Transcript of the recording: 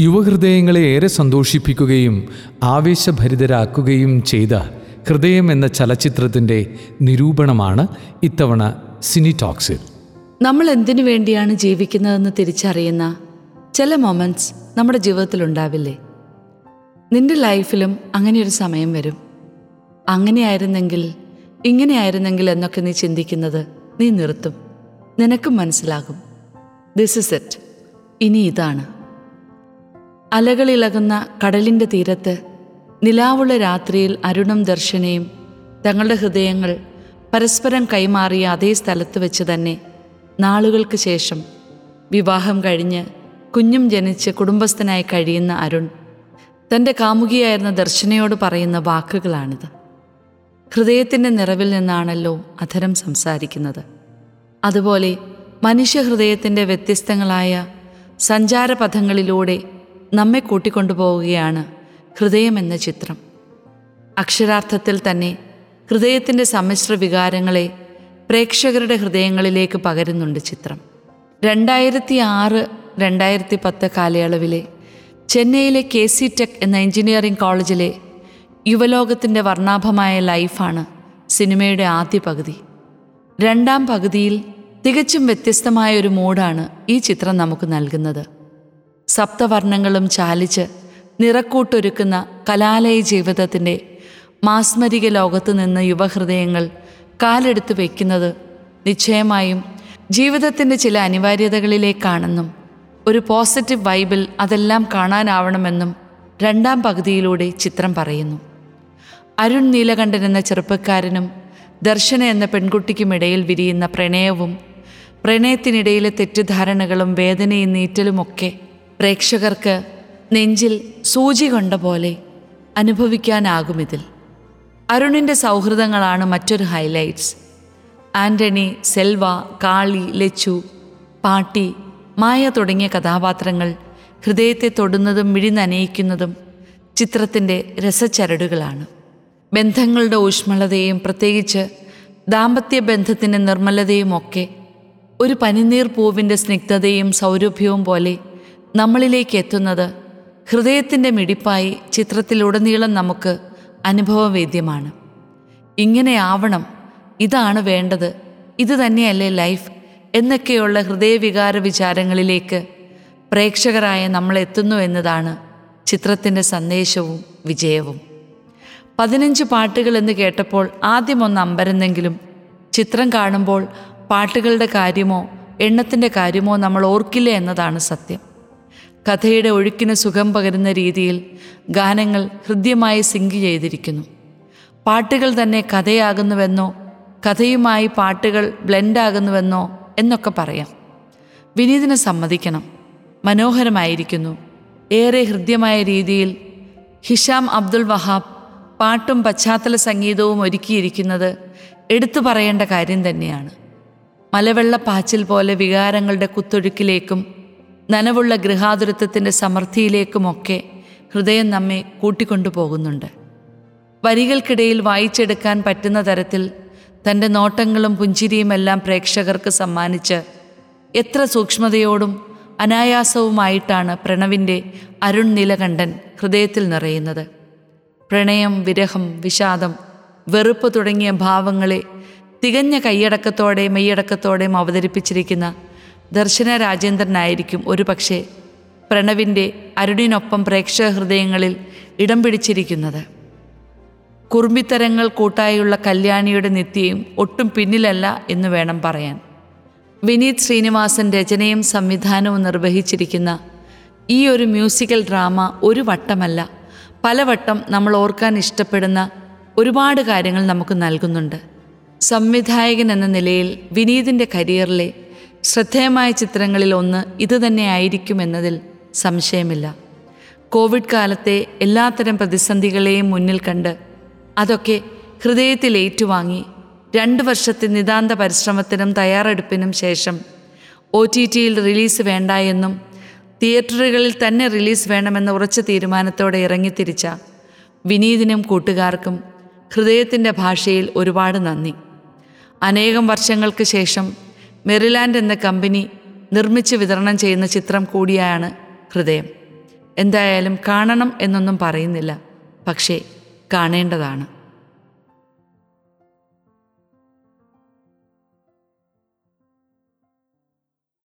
യുവഹൃദയങ്ങളെ ഏറെ സന്തോഷിപ്പിക്കുകയും ആവേശഭരിതരാക്കുകയും ചെയ്ത ഹൃദയം എന്ന ചലച്ചിത്രത്തിന്റെ നിരൂപണമാണ് ഇത്തവണ സിനി ടോക്സിൽ. നമ്മൾ എന്തിനു വേണ്ടിയാണ് ജീവിക്കുന്നതെന്ന് തിരിച്ചറിയുന്ന ചില മൊമെന്റ്സ് നമ്മുടെ ജീവിതത്തിൽ ഉണ്ടാവില്ലേ? നിന്റെ ലൈഫിലും അങ്ങനെയൊരു സമയം വരും. അങ്ങനെയായിരുന്നെങ്കിൽ ഇങ്ങനെയായിരുന്നെങ്കിൽ എന്നൊക്കെ നീ ചിന്തിക്കുന്നത് നീ നിർത്തും. നിനക്കും മനസ്സിലാകും. ദിസ് ഇസ് ഇറ്റ് ഇനി ഇതാണ്. അലകളിളകുന്ന കടലിന്റെ തീരത്ത് നിലാവുള്ള രാത്രിയിൽ അരുണും ദർശനയും തങ്ങളുടെ ഹൃദയങ്ങൾ പരസ്പരം കൈമാറിയ അതേ സ്ഥലത്ത് വെച്ച് തന്നെ നാളുകൾക്ക് ശേഷം വിവാഹം കഴിഞ്ഞ് കുഞ്ഞും ജനിച്ച് കുടുംബസ്ഥനായി കഴിയുന്ന അരുൺ തന്റെ കാമുകിയായിരുന്ന ദർശനയോട് പറയുന്ന വാക്കുകളാണിത്. ഹൃദയത്തിന്റെ നിറവിൽ നിന്നാണല്ലോ അധരം സംസാരിക്കുന്നത്. അതുപോലെ മനുഷ്യഹൃദയത്തിന്റെ വ്യത്യസ്തങ്ങളായ സഞ്ചാരപഥങ്ങളിലൂടെ നമ്മെ കൂട്ടിക്കൊണ്ടുപോവുകയാണ് ഹൃദയം എന്ന ചിത്രം. അക്ഷരാർത്ഥത്തിൽ തന്നെ ഹൃദയത്തിന്റെ സമ്മിശ്ര വികാരങ്ങളെ പ്രേക്ഷകരുടെ ഹൃദയങ്ങളിലേക്ക് പകരുന്നുണ്ട് ചിത്രം. രണ്ടായിരത്തി ആറ് രണ്ടായിരത്തി പത്ത് കാലയളവിലെ ചെന്നൈയിലെ കെ സി ടെക് എന്ന എഞ്ചിനീയറിംഗ് കോളേജിലെ യുവലോകത്തിന്റെ വർണാഭമായ ലൈഫാണ് സിനിമയുടെ ആദ്യ പകുതി. രണ്ടാം പകുതിയിൽ തികച്ചും വ്യത്യസ്തമായ ഒരു മൂഡാണ് ഈ ചിത്രം നമുക്ക് നൽകുന്നത്. സപ്തവർണങ്ങളും ചാലിച്ച് നിറക്കൂട്ടൊരുക്കുന്ന കലാലയ ജീവിതത്തിന്റെ മാസ്മരിക ലോകത്ത് നിന്ന് യുവഹൃദയങ്ങൾ കാലെടുത്ത് വയ്ക്കുന്നത് നിശ്ചയമായും ജീവിതത്തിന്റെ ചില അനിവാര്യതകളിലേക്കാണെന്നും ഒരു പോസിറ്റീവ് വൈബിൽ അതെല്ലാം കാണാനാവണമെന്നും രണ്ടാം പകുതിയിലൂടെ ചിത്രം പറയുന്നു. അരുൺ നീലകണ്ഠൻ എന്ന ചെറുപ്പക്കാരനും ദർശന എന്ന പെൺകുട്ടിക്കുമിടയിൽ വിരിയുന്ന പ്രണയവും പ്രണയത്തിനിടയിലെ തെറ്റിദ്ധാരണകളും വേദനയും നീറ്റലുമൊക്കെ പ്രേക്ഷകർക്ക് നെഞ്ചിൽ സൂചി കൊണ്ട പോലെ അനുഭവിക്കാനാകുമിതിൽ. അരുണിന്റെ സൗഹൃദങ്ങളാണ് മറ്റൊരു ഹൈലൈറ്റ്സ് ആന്റണി സെൽവ കാളി ലച്ചു പാട്ടി മായ തുടങ്ങിയ കഥാപാത്രങ്ങൾ ഹൃദയത്തെ തൊടുന്നതും മിഴിനനയിക്കുന്നതും ചിത്രത്തിന്റെ രസച്ചരടുകളാണ്. ബന്ധങ്ങളുടെ ഊഷ്മളതയും പ്രത്യേകിച്ച് ദാമ്പത്യ ബന്ധത്തിന്റെ നിർമ്മലതയും ഒക്കെ ഒരു പനിനീർ പൂവിന്റെ സ്നിഗ്ധതയും സൗരഭ്യവും പോലെ നമ്മളിലേക്ക് എത്തുന്നത് ഹൃദയത്തിന്റെ മിടിപ്പായി ചിത്രത്തിലുടനീളം നമുക്ക് അനുഭവവേദ്യമാണ്. ഇങ്ങനെയാവണം ഇതാണ് വേണ്ടത് ഇത് തന്നെയല്ലേ ലൈഫ് എന്നൊക്കെയുള്ള ഹൃദയവികാര വിചാരങ്ങളിലേക്ക് പ്രേക്ഷകരായ നമ്മൾ എത്തുന്നു എന്നതാണ് ചിത്രത്തിന്റെ സന്ദേശവും വിജയവും. പതിനഞ്ച് പാട്ടുകൾ എന്ന് കേട്ടപ്പോൾ ആദ്യം ഒന്ന് അമ്പരന്നെങ്കിലും ചിത്രം കാണുമ്പോൾ പാട്ടുകളുടെ കാര്യമോ എണ്ണത്തിന്റെ കാര്യമോ നമ്മൾ ഓർക്കില്ല എന്നതാണ് സത്യം. കഥയുടെ ഒഴുക്കിന് സുഖം പകരുന്ന രീതിയിൽ ഗാനങ്ങൾ ഹൃദ്യമായി സിങ്ക് ചെയ്തിരിക്കുന്നു. പാട്ടുകൾ തന്നെ കഥയാകുന്നുവെന്നോ കഥയുമായി പാട്ടുകൾ ബ്ലെൻഡാകുന്നുവെന്നോ എന്നൊക്കെ പറയാം. വിനീതിനെ സമ്മതിക്കണം. മനോഹരമായിരിക്കുന്നു. ഏറെ ഹൃദ്യമായ രീതിയിൽ ഹിഷാം അബ്ദുൽ വഹാബ് പാട്ടും പശ്ചാത്തല സംഗീതവും ഒരുക്കിയിരിക്കുന്നത് എടുത്തു പറയേണ്ട കാര്യം തന്നെയാണ്. മലവെള്ള പാച്ചിൽ പോലെ വികാരങ്ങളുടെ കുത്തൊഴുക്കിലേക്കും നനവുള്ള ഗൃഹാതുരത്വത്തിന്റെ സമൃദ്ധിയിലേക്കുമൊക്കെ ഹൃദയം നമ്മെ കൂട്ടിക്കൊണ്ടുപോകുന്നുണ്ട്. വരികൾക്കിടയിൽ വായിച്ചെടുക്കാൻ പറ്റുന്ന തരത്തിൽ തന്റെ നോട്ടങ്ങളും പുഞ്ചിരിയുമെല്ലാം പ്രേക്ഷകർക്ക് സമ്മാനിച്ച് എത്ര സൂക്ഷ്മതയോടും അനായാസവുമായിട്ടാണ് പ്രണവിന്റെ അരുൺ നീലകണ്ഠൻ ഹൃദയത്തിൽ നിറയുന്നത്. പ്രണയം വിരഹം വിഷാദം വെറുപ്പ് തുടങ്ങിയ ഭാവങ്ങളെ തികഞ്ഞ കൈയടക്കത്തോടെയും മെയ്യടക്കത്തോടെയും അവതരിപ്പിച്ചിരിക്കുന്ന ദർശന രാജേന്ദ്രനായിരിക്കും ഒരു പക്ഷേ പ്രണവിന്റെ അരുണിനൊപ്പം പ്രേക്ഷക ഹൃദയങ്ങളിൽ ഇടം പിടിച്ചിരിക്കുന്നത്. കുറുമ്പിത്തരങ്ങൾ കൂട്ടായുള്ള കല്യാണിയുടെ നിത്യയും ഒട്ടും പിന്നിലല്ല എന്ന് വേണം പറയാൻ. വിനീത് ശ്രീനിവാസൻ രചനയും സംവിധാനവും നിർവഹിച്ചിരിക്കുന്ന ഈ ഒരു മ്യൂസിക്കൽ ഡ്രാമ ഒരു വട്ടമല്ല പലവട്ടം നമ്മൾ ഓർക്കാൻ ഇഷ്ടപ്പെടുന്ന ഒരുപാട് കാര്യങ്ങൾ നമുക്ക് നൽകുന്നുണ്ട്. സംവിധായകൻ എന്ന നിലയിൽ വിനീതിന്റെ കരിയറിലെ ശ്രദ്ധേയമായ ചിത്രങ്ങളിൽ ഒന്ന് ഇത് തന്നെ ആയിരിക്കുമെന്നതിൽ സംശയമില്ല. കോവിഡ് കാലത്തെ എല്ലാത്തരം പ്രതിസന്ധികളെയും മുന്നിൽ കണ്ട് അതൊക്കെ ഹൃദയത്തിൽ ഏറ്റുവാങ്ങി രണ്ട് വർഷത്തെ നിതാന്ത പരിശ്രമത്തിനും തയ്യാറെടുപ്പിനും ശേഷം ഒ ടി ടിയിൽ റിലീസ് വേണ്ട എന്നും തിയേറ്ററുകളിൽ തന്നെ റിലീസ് വേണമെന്ന ഉറച്ച തീരുമാനത്തോടെ ഇറങ്ങിത്തിരിച്ച വിനീതിനും കൂട്ടുകാർക്കും ഹൃദയത്തിന്റെ ഭാഷയിൽ ഒരുപാട് നന്ദി. അനേകം വർഷങ്ങൾക്ക് ശേഷം മെറിലാൻഡ് എന്ന കമ്പനി നിർമ്മിച്ച് വിതരണം ചെയ്യുന്ന ചിത്രം കൂടിയാണ് ഹൃദയം. എന്തായാലും കാണണം എന്നൊന്നും പറയുന്നില്ല. പക്ഷേ കാണേണ്ടതാണ്.